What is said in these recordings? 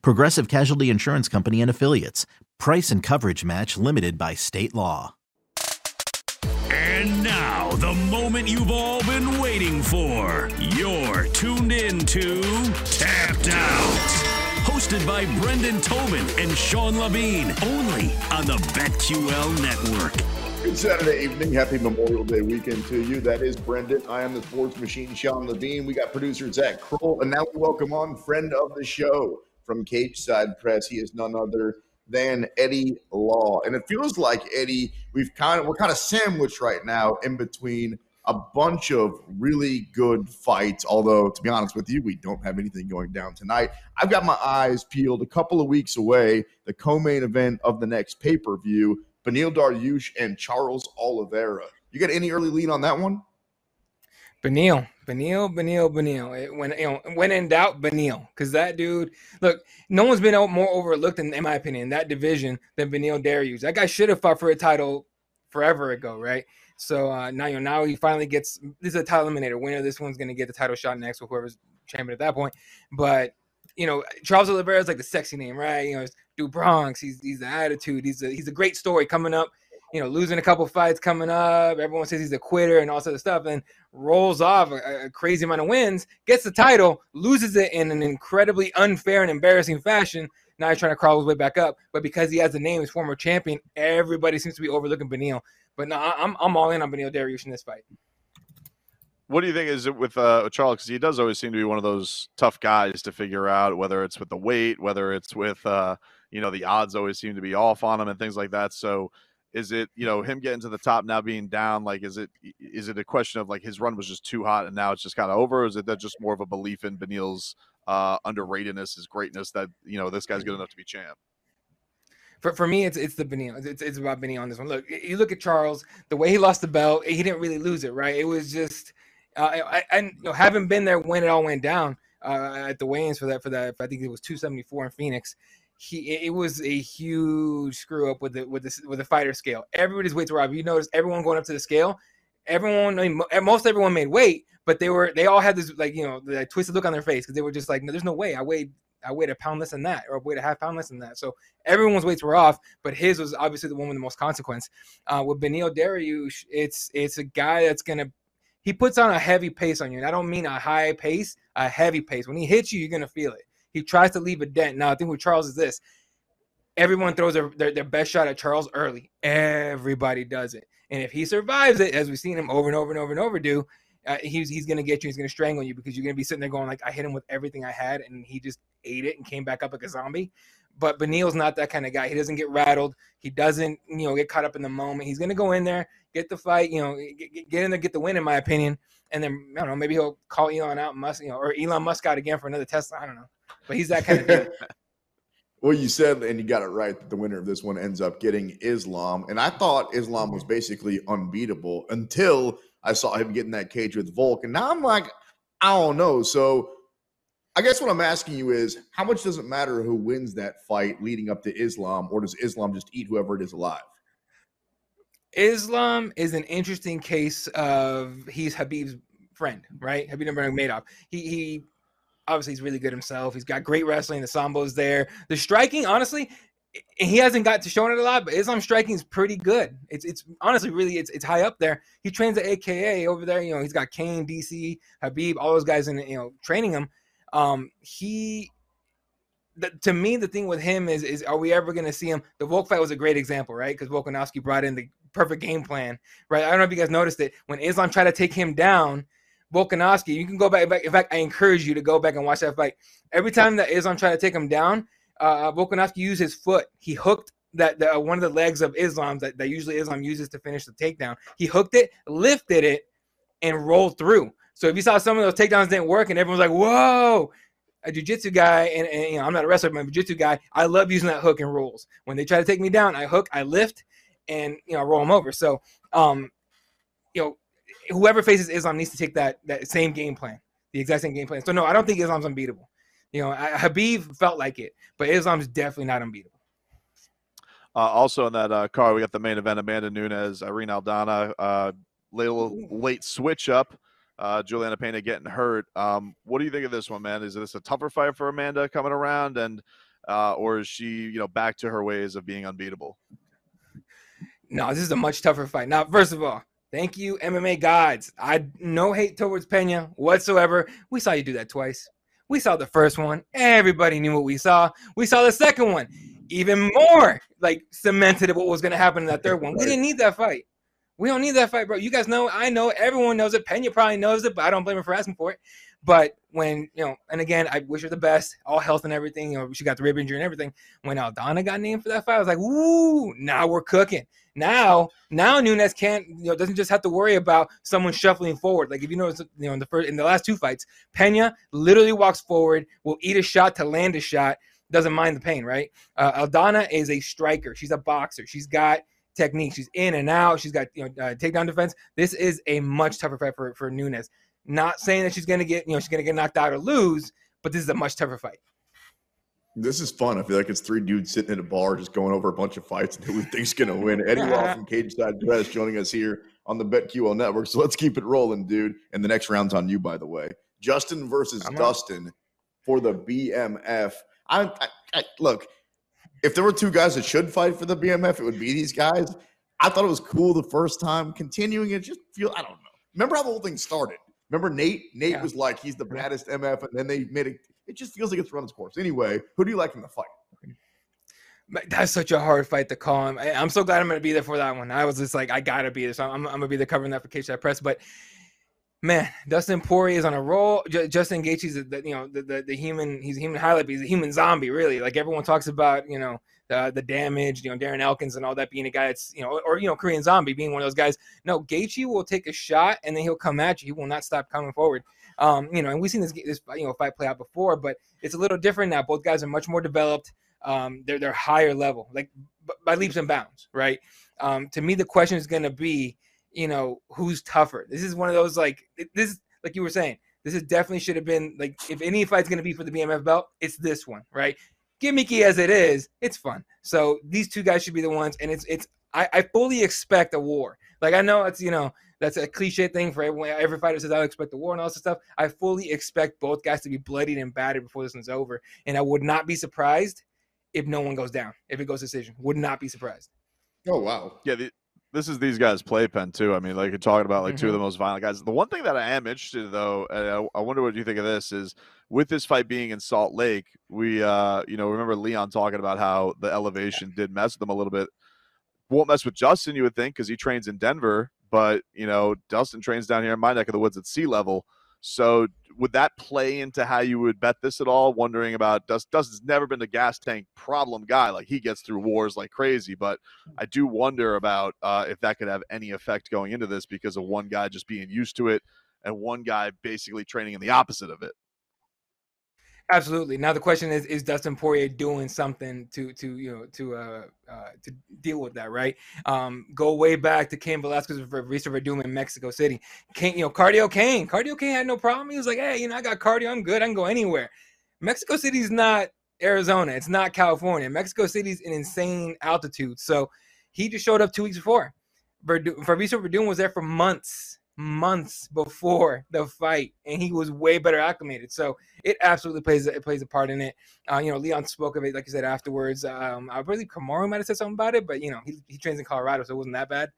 Progressive Casualty Insurance Company and Affiliates. Price and coverage match limited by state law. And now, the moment you've all been waiting for. You're tuned in to Tapped Out. Hosted by Brendan Tobin and Sean Levine, only on the BetQL network. Good Saturday evening. Happy Memorial Day weekend to you. That is Brendan. I am the sports machine, Sean Levine. We got producer Zach Kroll. And now we welcome on friend of the show from Cageside Press. He is none other than Eddie Law. And it feels like Eddie, we've kind of we're kind of sandwiched right now in between a bunch of really good fights. Although, to be honest with you, we don't have anything going down tonight. I've got my eyes peeled a couple of weeks away, the co-main event of the next pay-per-view Beneil Dariush and Charles Oliveira. You got any early lead on that one? Beneil, Beneil, Beneil, Beneil. When you know, when in doubt, Beneil, because that dude. Look, no one's been more overlooked in, in my opinion, that division than Beneil Dariush. That guy should have fought for a title forever ago, right? So uh, now you know now he finally gets this is a title eliminator winner. This one's gonna get the title shot next with whoever's champion at that point. But you know, Charles Oliveira is like the sexy name, right? You know, do Bronx. He's he's the attitude. He's a he's a great story coming up. You know, losing a couple fights coming up. Everyone says he's a quitter and all sort of stuff, and rolls off a, a, crazy amount of wins, gets the title, loses it in an incredibly unfair and embarrassing fashion. Now he's trying to crawl his way back up, but because he has the name, his former champion, everybody seems to be overlooking Beneil. But no, I'm I'm all in on Beneil Dariush in this fight what do you think is it with uh, Charles? Because he does always seem to be one of those tough guys to figure out whether it's with the weight, whether it's with uh, you know the odds always seem to be off on him and things like that. So is it you know him getting to the top now being down? Like is it is it a question of like his run was just too hot and now it's just kind of over? Is it that just more of a belief in Beneil's uh, underratedness, his greatness that you know this guy's good enough to be champ? for, for me, it's it's the Beneil. It's, it's about Beneil on this one. Look, you look at Charles, the way he lost the belt, he didn't really lose it, right? It was just uh, I you know, having been there when it all went down uh, at the weigh-ins for that for that, I think it was 274 in Phoenix. He it was a huge screw up with the with the with the fighter scale. Everybody's weights were off. You notice everyone going up to the scale. Everyone, I mean, most everyone made weight, but they were they all had this like you know the twisted look on their face because they were just like, no, there's no way. I weighed I weighed a pound less than that, or I weighed a half pound less than that. So everyone's weights were off, but his was obviously the one with the most consequence. Uh, with Beneil Dariush, it's it's a guy that's gonna he puts on a heavy pace on you. And I don't mean a high pace, a heavy pace. When he hits you, you're to feel it. He tries to leave a dent. Now, I think with Charles is this everyone throws their, their, their, best shot at Charles early. Everybody does it. And if he survives it, as we've seen him over and over and over and over do, uh, he's, he's going to get you. He's going to strangle you because you're going to be sitting there going, like, I hit him with everything I had. And he just ate it and came back up like a zombie. But Beneil's not that kind of guy. He doesn't get rattled. He doesn't, you know, get caught up in the moment. He's going to go in there, get the fight, you know, get, get in there, get the win, in my opinion. And then I don't know, maybe he'll call Elon out, Musk, you know, or Elon Musk out again for another Tesla. I don't know, but he's that kind of dude. well, you said, and you got it right, that the winner of this one ends up getting Islam. And I thought Islam was basically unbeatable until I saw him get in that cage with Volk. And now I'm like, I don't know. So I guess what I'm asking you is how much does it matter who wins that fight leading up to Islam, or does Islam just eat whoever it is alive? Islam is an interesting case of he's Khabib's friend, right? Khabib Nurmagomedov. He he obviously he's really good himself. He's got great wrestling. The sambo's there. The striking, honestly, he hasn't got to show it a lot, but Islam striking is pretty good. It's it's honestly really it's it's high up there. He trains at AKA over there. You know, he's got Cain, DC, Khabib, all those guys in you know training him. Um, he the, to me, the thing with him is, is are we ever going to see him? The Volk fight was a great example, right? Because Volkanovski brought in the perfect game plan, right? I don't know if you guys noticed it. When Islam tried to take him down, Volkanovski, you can go back. In fact, I encourage you to go back and watch that fight. Every time that Islam tried to take him down, uh, Volkanovski used his foot. He hooked that the, one of the legs of Islam that, that usually Islam uses to finish the takedown. He hooked it, lifted it, and rolled through. So if you saw some of those takedowns didn't work, and everyone's like, "Whoa!" A jiu-jitsu guy, and, and you know I'm not a wrestler, but I'm a jiu-jitsu guy. I love using that hook and rolls. When they try to take me down, I hook, I lift, and you know roll them over. So, um, you know, whoever faces Islam needs to take that that same game plan, the exact same game plan. So no, I don't think Islam's unbeatable. You know, I, Khabib felt like it, but Islam's definitely not unbeatable. Uh, also in that uh, car, we got the main event: Amanda Nunes, Irene Aldana. Uh, little late switch up. Uh, Julianna Pena getting hurt. Um, what do you think of this one, man? Is this a tougher fight for Amanda coming around, and uh, or is she, you know, back to her ways of being unbeatable? No, this is a much tougher fight. Now, first of all, thank you, MMA gods. I no hate towards Pena whatsoever. We saw you do that twice. We saw the first one. Everybody knew what we saw. We saw the second one. Even more like cemented what was to happen in that third one. We didn't need that fight. We don't need that fight, bro. You guys know, I know, everyone knows it. Pena probably knows it, but I don't blame him for asking for it. But when, you know, and again, I wish her the best, all health and everything. You know, she got the rib injury and everything. When Aldana got named for that fight, I was like, ooh, now we're cooking. Now, now Nunes can't, you know, doesn't just have to worry about someone shuffling forward. Like if you notice, you know, in the first, in the last two fights, Pena literally walks forward, will eat a shot to land a shot, doesn't mind the pain, right? Uh, Aldana is a striker. She's a boxer. She's got technique. She's in and out. She's got you know uh, takedown defense. This is a much tougher fight for for Nunes. Not saying that she's gonna get you know she's gonna get knocked out or lose, but this is a much tougher fight. This is fun. I feel like it's three dudes sitting in a bar just going over a bunch of fights and who we think's gonna win. Eddie Law from Cageside Press joining us here on the BetQL Network. So let's keep it rolling, dude. And the next round's on you, by the way. Justin versus I'm Dustin on. for the BMF. I, I, I look if there were two guys that should fight for the BMF, it would be these guys. I thought it was cool the first time. Continuing it, just feel I don't know. Remember how the whole thing started? Remember Nate? Nate yeah. was like he's the baddest MF, and then they made it. It just feels like it's run its course. Anyway, who do you like in the fight? That's such a hard fight to call him. I'm so glad I'm going to be there for that one. I was just like, I gotta be there. So I'm, I'm going to be there covering that for Cage Press. But man, Dustin Poirier is on a roll. J- Justin Gaethje's the, you know the, the, the human. He's a human highlight. He's a human zombie, really. Like everyone talks about, you know the the damage. You know Darren Elkins and all that being a guy that's you know or you know Korean Zombie being one of those guys. No, Gaethje will take a shot and then he'll come at you. He will not stop coming forward. Um, you know, and we've seen this this you know fight play out before, but it's a little different now. Both guys are much more developed. Um, they're they're higher level, like by leaps and bounds, right? Um, to me, the question is going to be you know, who's tougher. This is one of those like this like you were saying. This is definitely should have been like if any fight's going to be for the BMF belt, it's this one, right? Gimmicky as it is, it's fun. So these two guys should be the ones, and it's it's I, I fully expect a war. Like I know it's you know that's a cliche thing for everyone. Every fighter says I expect a war and all this stuff. I fully expect both guys to be bloodied and battered before this one's over, and I would not be surprised if no one goes down. If it goes decision, would not be surprised. Oh wow, yeah. The, this is these guys' playpen too. I mean, like you're talking about like mm-hmm. two of the mm-hmm. most violent guys. The one thing that I am interested though, I, I, wonder what you think of this is with this fight being in Salt Lake, we uh you know remember Leon talking about how the elevation did mess with them a little bit. Won't mess with Justin, you would think, because he trains in Denver, but you know Dustin trains down here in my neck of the woods at sea level. So would that play into how you would bet this at all? Wondering about Dust. Dustin's never been a gas tank problem guy. Like he gets through wars like crazy, but I do wonder about uh, if that could have any effect going into this because of one guy just being used to it and one guy basically training in the opposite of it. Absolutely. Now the question is: Is Dustin Poirier doing something to to you know to uh, uh to deal with that? Right. Um, go way back to Cain Velasquez for Risa Werdum in Mexico City. Cain, you know, Cardio Cain. Cardio Cain had no problem. He was like, hey, you know, I got cardio. I'm good. I can go anywhere. Mexico City's not Arizona. It's not California. Mexico City's an insane altitude. So he just showed up two weeks before. Werdum, Fabricio Werdum was there for months months before the fight, and he was way better acclimated. So it absolutely plays it plays a part in it. Uh, you know, Leon spoke of it, like you said afterwards. Um, I believe Kamaru might have said something about it, but you know, he, he trains in Colorado, so it wasn't that bad.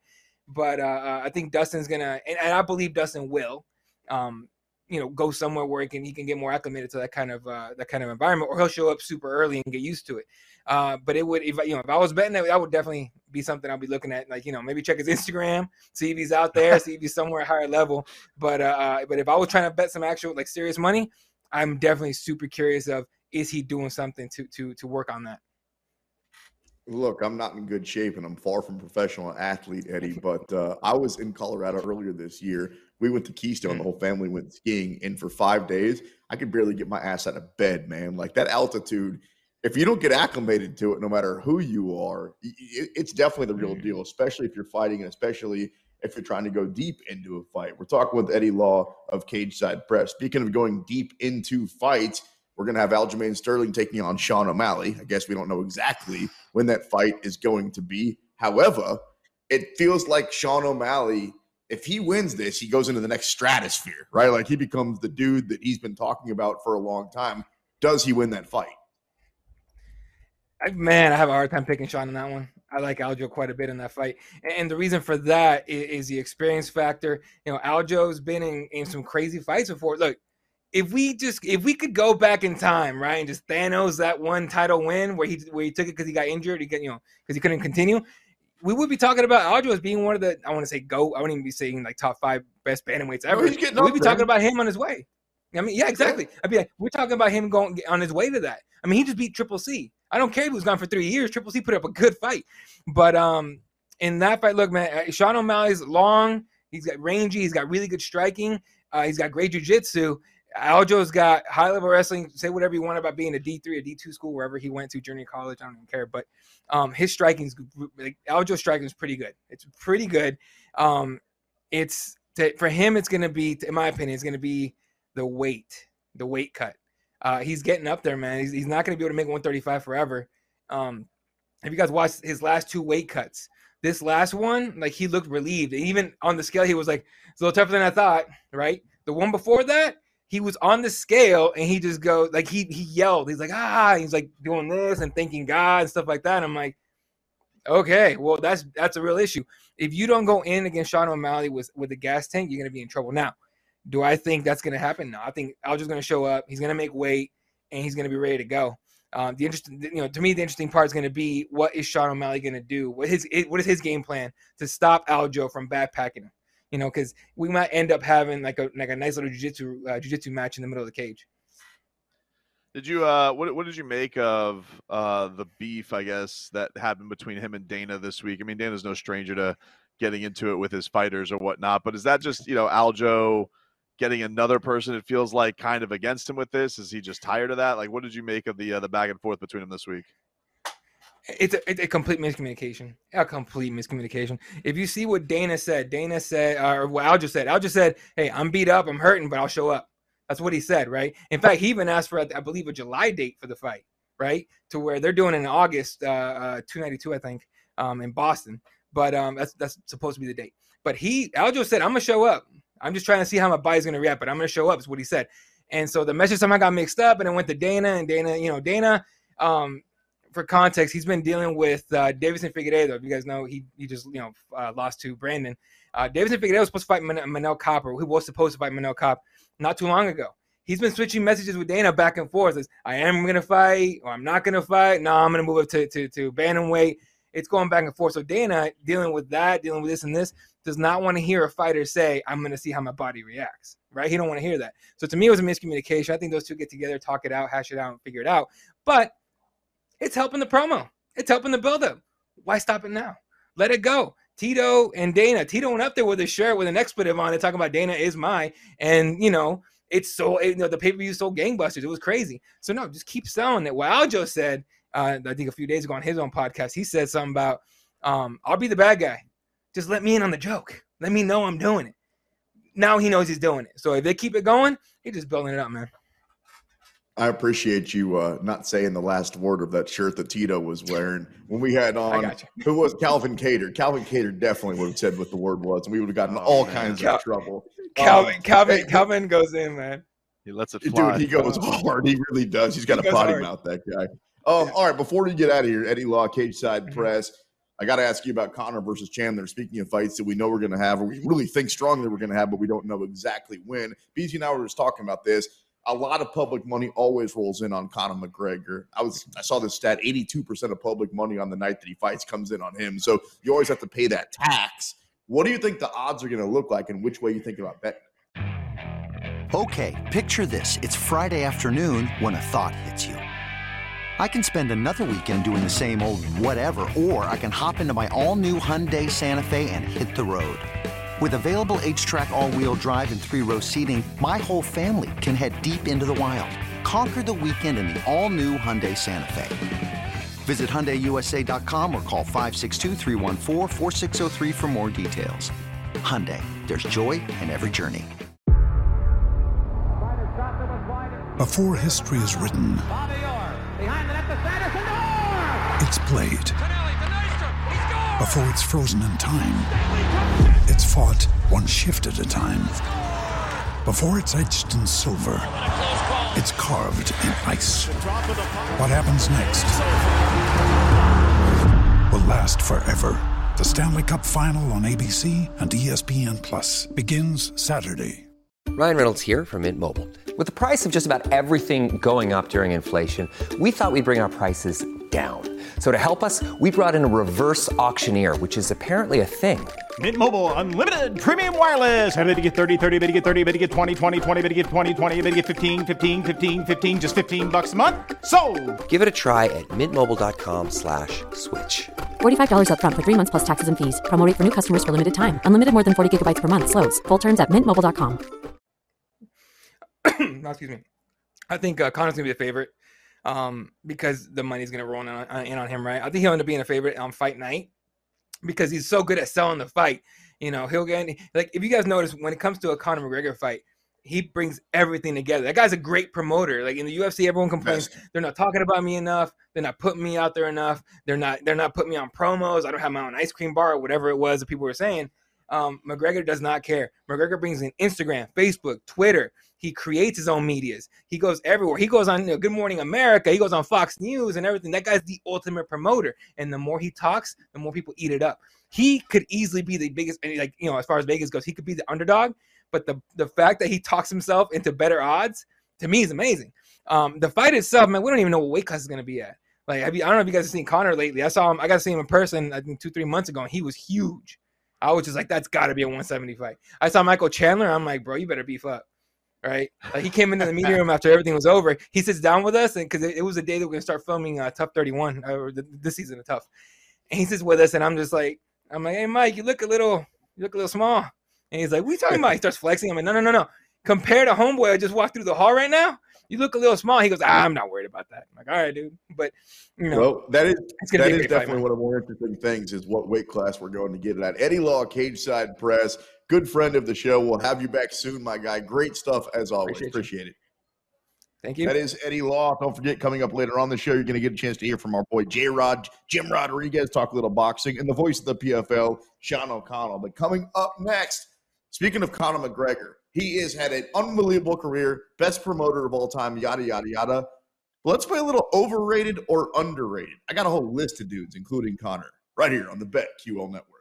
But uh, uh I think Dustin's gonna, and, and I believe Dustin will. Um, you know go somewhere where he can he can get more acclimated to that kind of uh, that kind of environment, or he'll show up super early and get used to it. Uh, but it would if you know if I was betting that that would definitely be something I'll be looking at. Like you know maybe check his Instagram, see if he's out there, see if he's somewhere at higher level. But uh, uh, but if I was trying to bet some actual like serious money, I'm definitely super curious of is he doing something to to to work on that. Look, I'm not in good shape and I'm far from professional athlete, Eddie, but uh, I was in Colorado earlier this year. We went to Keystone, the mm. whole family went skiing, and for five days, I could barely get my ass out of bed, man. Like that altitude, if you don't get acclimated to it, no matter who you are, it's definitely the real mm. deal, especially if you're fighting and especially if you're trying to go deep into a fight. We're talking with Eddie Law of Cageside Press. Speaking of going deep into fights, we're going to have Aljamain Sterling taking on Sean O'Malley. I guess we don't know exactly when that fight is going to be. However, it feels like Sean O'Malley, if he wins this, he goes into the next stratosphere, right? Like he becomes the dude that he's been talking about for a long time. Does he win that fight? Man, I have a hard time picking Sean in that one. I like Aljo quite a bit in that fight, and the reason for that is, the experience factor. You know, Aljo's been in, in some crazy fights before. Look, if we just if we could go back in time, right, and just Thanos that one title win where he where he took it because he got injured, he got you know because he couldn't continue, we would be talking about Aljo as being one of the I want to say go. I wouldn't even be saying like top five best bantamweights ever. We'd be there. talking about him on his way. I mean, yeah, exactly. I'd be like, we're talking about him going on his way to that. I mean, he just beat Triple C. I don't care if he was gone for three years. Triple C put up a good fight, but um, in that fight, look, man, uh, Sean O'Malley's long. He's got rangy. He's got really good striking. Uh, he's got great jujitsu. Aljo's got high level wrestling. Say whatever you want about being a D three, a D two school, wherever he went to, junior college. I don't even care. But um, his striking's like Aljo's striking is pretty good. It's pretty good. Um, it's to, for him. It's to be, in my opinion, it's to be the weight, the weight cut. Uh, he's getting up there, man. He's, he's not to be able to make 135 forever. Um, if you guys watched his last two weight cuts, this last one, like he looked relieved. Even on the scale, he was like, it's a little tougher than I thought, right? The one before that, he was on the scale and he just goes like he he yelled. He's like ah, he's like doing this and thanking God and stuff like that. I'm like, okay, well that's that's a real issue. If you don't go in against Sean O'Malley with with the gas tank, you're gonna be in trouble. Now, do I think that's gonna happen? No, I think Aljo's gonna show up. He's gonna make weight and he's gonna be ready to go. Um, the interesting, you know, to me, the interesting part is going to be what is Sean O'Malley going to do? What his what is his game plan to stop Aljo from backpacking? You know, because we might end up having like a like a nice little jiu-jitsu uh, jiu-jitsu match in the middle of the cage. Did you uh what what did you make of uh the beef, I guess, that happened between him and Dana this week? I mean, Dana's no stranger to getting into it with his fighters or whatnot, but is that just, you know, Aljo getting another person it feels like kind of against him with this? Is he just tired of that? Like what did you make of the uh, the back and forth between them this week? It's a, it's a complete miscommunication. A complete miscommunication. If you see what Dana said, Dana said, or what Aljo said, Aljo said, "Hey, I'm beat up, I'm hurting, but I'll show up." That's what he said, right? In fact, he even asked for, I believe, a July date for the fight, right? To where they're doing in August, uh, uh 292, I think, um, in Boston. But um, that's that's supposed to be the date. But he, Aljo said, "I'm gonna show up. I'm just trying to see how my body's gonna react, but I'm gonna show up." Is what he said. And so the message somehow got mixed up, and it went to Dana, and Dana, you know, Dana, um, for context, he's been dealing with uh, Deiveson Figueiredo. If you guys know, he he just you know uh, lost to Brandon. Uh, Deiveson Figueiredo was supposed to fight Man- Manel or he was supposed to fight Manel Kape not too long ago. He's been switching messages with Dana back and forth. As I am gonna fight, or I'm not gonna fight. No, I'm gonna move up to to to bantamweight. It's going back and forth. So Dana dealing with that, dealing with this and this, does not want to hear a fighter say, "I'm gonna see how my body reacts." Right? He don't want to hear that. So to me, it was a miscommunication. I think those two get together, talk it out, hash it out, and figure it out. But it's helping the promo. It's helping the buildup. Why stop it now? Let it go. Tito and Dana. Tito went up there with a shirt with an expletive on it, talking about Dana is my. And you know, it's so you know the pay per view sold gangbusters. It was crazy. So no, just keep selling it. What Aljo said, uh, I think a few days ago on his own podcast, he said something about, um, "I'll be the bad guy. Just let me in on the joke. Let me know I'm doing it." Now he knows he's doing it. So if they keep it going, he's just building it up, man. I appreciate you uh, not saying the last word of that shirt that Tito was wearing when we had on. Who was Calvin Kattar? Calvin Kattar definitely would have said what the word was, and we would have gotten oh, all man. kinds Cal- of trouble. Calvin, um, Calvin, hey, Calvin goes in, man. He lets it fly. Dude, he goes hard. He really does. He's got he a potty hard. mouth, that guy. Um, all right, before we get out of here, Eddie Law, Cageside mm-hmm. Press. I got to ask you about Conor versus Chandler. Speaking of fights that we know we're going to have, or we really think strongly we're going to have, but we don't know exactly when. BG and I were just talking about this. A lot of public money always rolls in on Conor McGregor. I was I saw this stat: eighty-two percent of public money on the night that he fights comes in on him. So you always have to pay that tax. What do you think the odds are going to look like, and which way you think about betting? Okay, picture this: it's Friday afternoon when a thought hits you. I can spend another weekend doing the same old whatever, or I can hop into my all-new Hyundai Santa Fe and hit the road. With available H-Track all-wheel drive and three-row seating, my whole family can head deep into the wild. Conquer the weekend in the all-new Hyundai Santa Fe. Visit HyundaiUSA.com or call 562 for more details. Hyundai, there's joy in every journey. Before history is written, it's played. Before it's frozen in time, it's fought one shift at a time. Before it's etched in silver, it's carved in ice. What happens next will last forever. The Stanley Cup Final on ABC and ESPN Plus begins Saturday. Ryan Reynolds here from Mint Mobile. With the price of just about everything going up during inflation, we thought we'd bring our prices down. So to help us, we brought in a reverse auctioneer, which is apparently a thing. Mint Mobile unlimited premium wireless. Ready to get 30, 30, bit to get 30, bit to get 20, 20, 20, bit to get 20, 20, bit to get 15, 15, 15, 15 just 15 bucks a month. So, Give it a try at mintmobile.com/switch. slash $45 up front for 3 months plus taxes and fees. Promo rate for new customers for limited time. Unlimited more than 40 gigabytes per month slows. Full terms at mintmobile.com. no, excuse me. I think uh, Conor's gonna be a favorite um, because the money's gonna roll in on, in on him, right? I think he'll end up being a favorite on fight night because he's so good at selling the fight. You know, he'll get like if you guys notice when it comes to a Conor McGregor fight, he brings everything together. That guy's a great promoter. Like in the UFC, everyone complains they're not talking about me enough. They're not putting me out there enough. They're not they're not putting me on promos. I don't have my own ice cream bar or whatever it was that people were saying. Um, McGregor does not care. McGregor brings in Instagram, Facebook, Twitter. He creates his own medias. He goes everywhere. He goes on you know, Good Morning America. He goes on Fox News and everything. That guy's the ultimate promoter. And the more he talks, the more people eat it up. He could easily be the biggest, like you know, as far as Vegas goes, he could be the underdog. But the the fact that he talks himself into better odds to me is amazing. Um, the fight itself, man, we don't even know what weight class is going to be at. Like, I, I don't know if you guys have seen Conor lately. I saw him. I got to see him in person. I think two, three months ago, and he was huge. I was just like, that's got to be a 170 fight. I saw Michael Chandler. I'm like, bro, you better beef up. Right? Like he came into the meeting room after everything was over. He sits down with us, and because it, it, was the day that we're gonna start filming uh, TUF 31 uh, or the, this season of TUF, and he sits with us, and I'm just like, I'm like, hey Mike, you look a little, you look a little small, and he's like, what are you talking about? He starts flexing. I'm like, no, no, no, no. Compared to homeboy, I just walked through the hall right now. You look a little small. He goes, ah, I'm not worried about that. I'm like, all right, dude. But you know, well, that is that is definitely fight, one of the more interesting things is what weight class we're going to get it at. Eddie Law, Cageside Press, good friend of the show. We'll have you back soon, my guy. Great stuff as always. Appreciate, Appreciate it. Thank you. That is Eddie Law. Don't forget, coming up later on the show, you're going to get a chance to hear from our boy J Rod, Jim Rodriguez, talk a little boxing, and the voice of the PFL, Sean O'Connell. But coming up next, speaking of Conor McGregor, he has had an unbelievable career, best promoter of all time, yada, yada, yada. Let's play a little overrated or underrated. I got a whole list of dudes, including Conor, right here on the BetQL Network.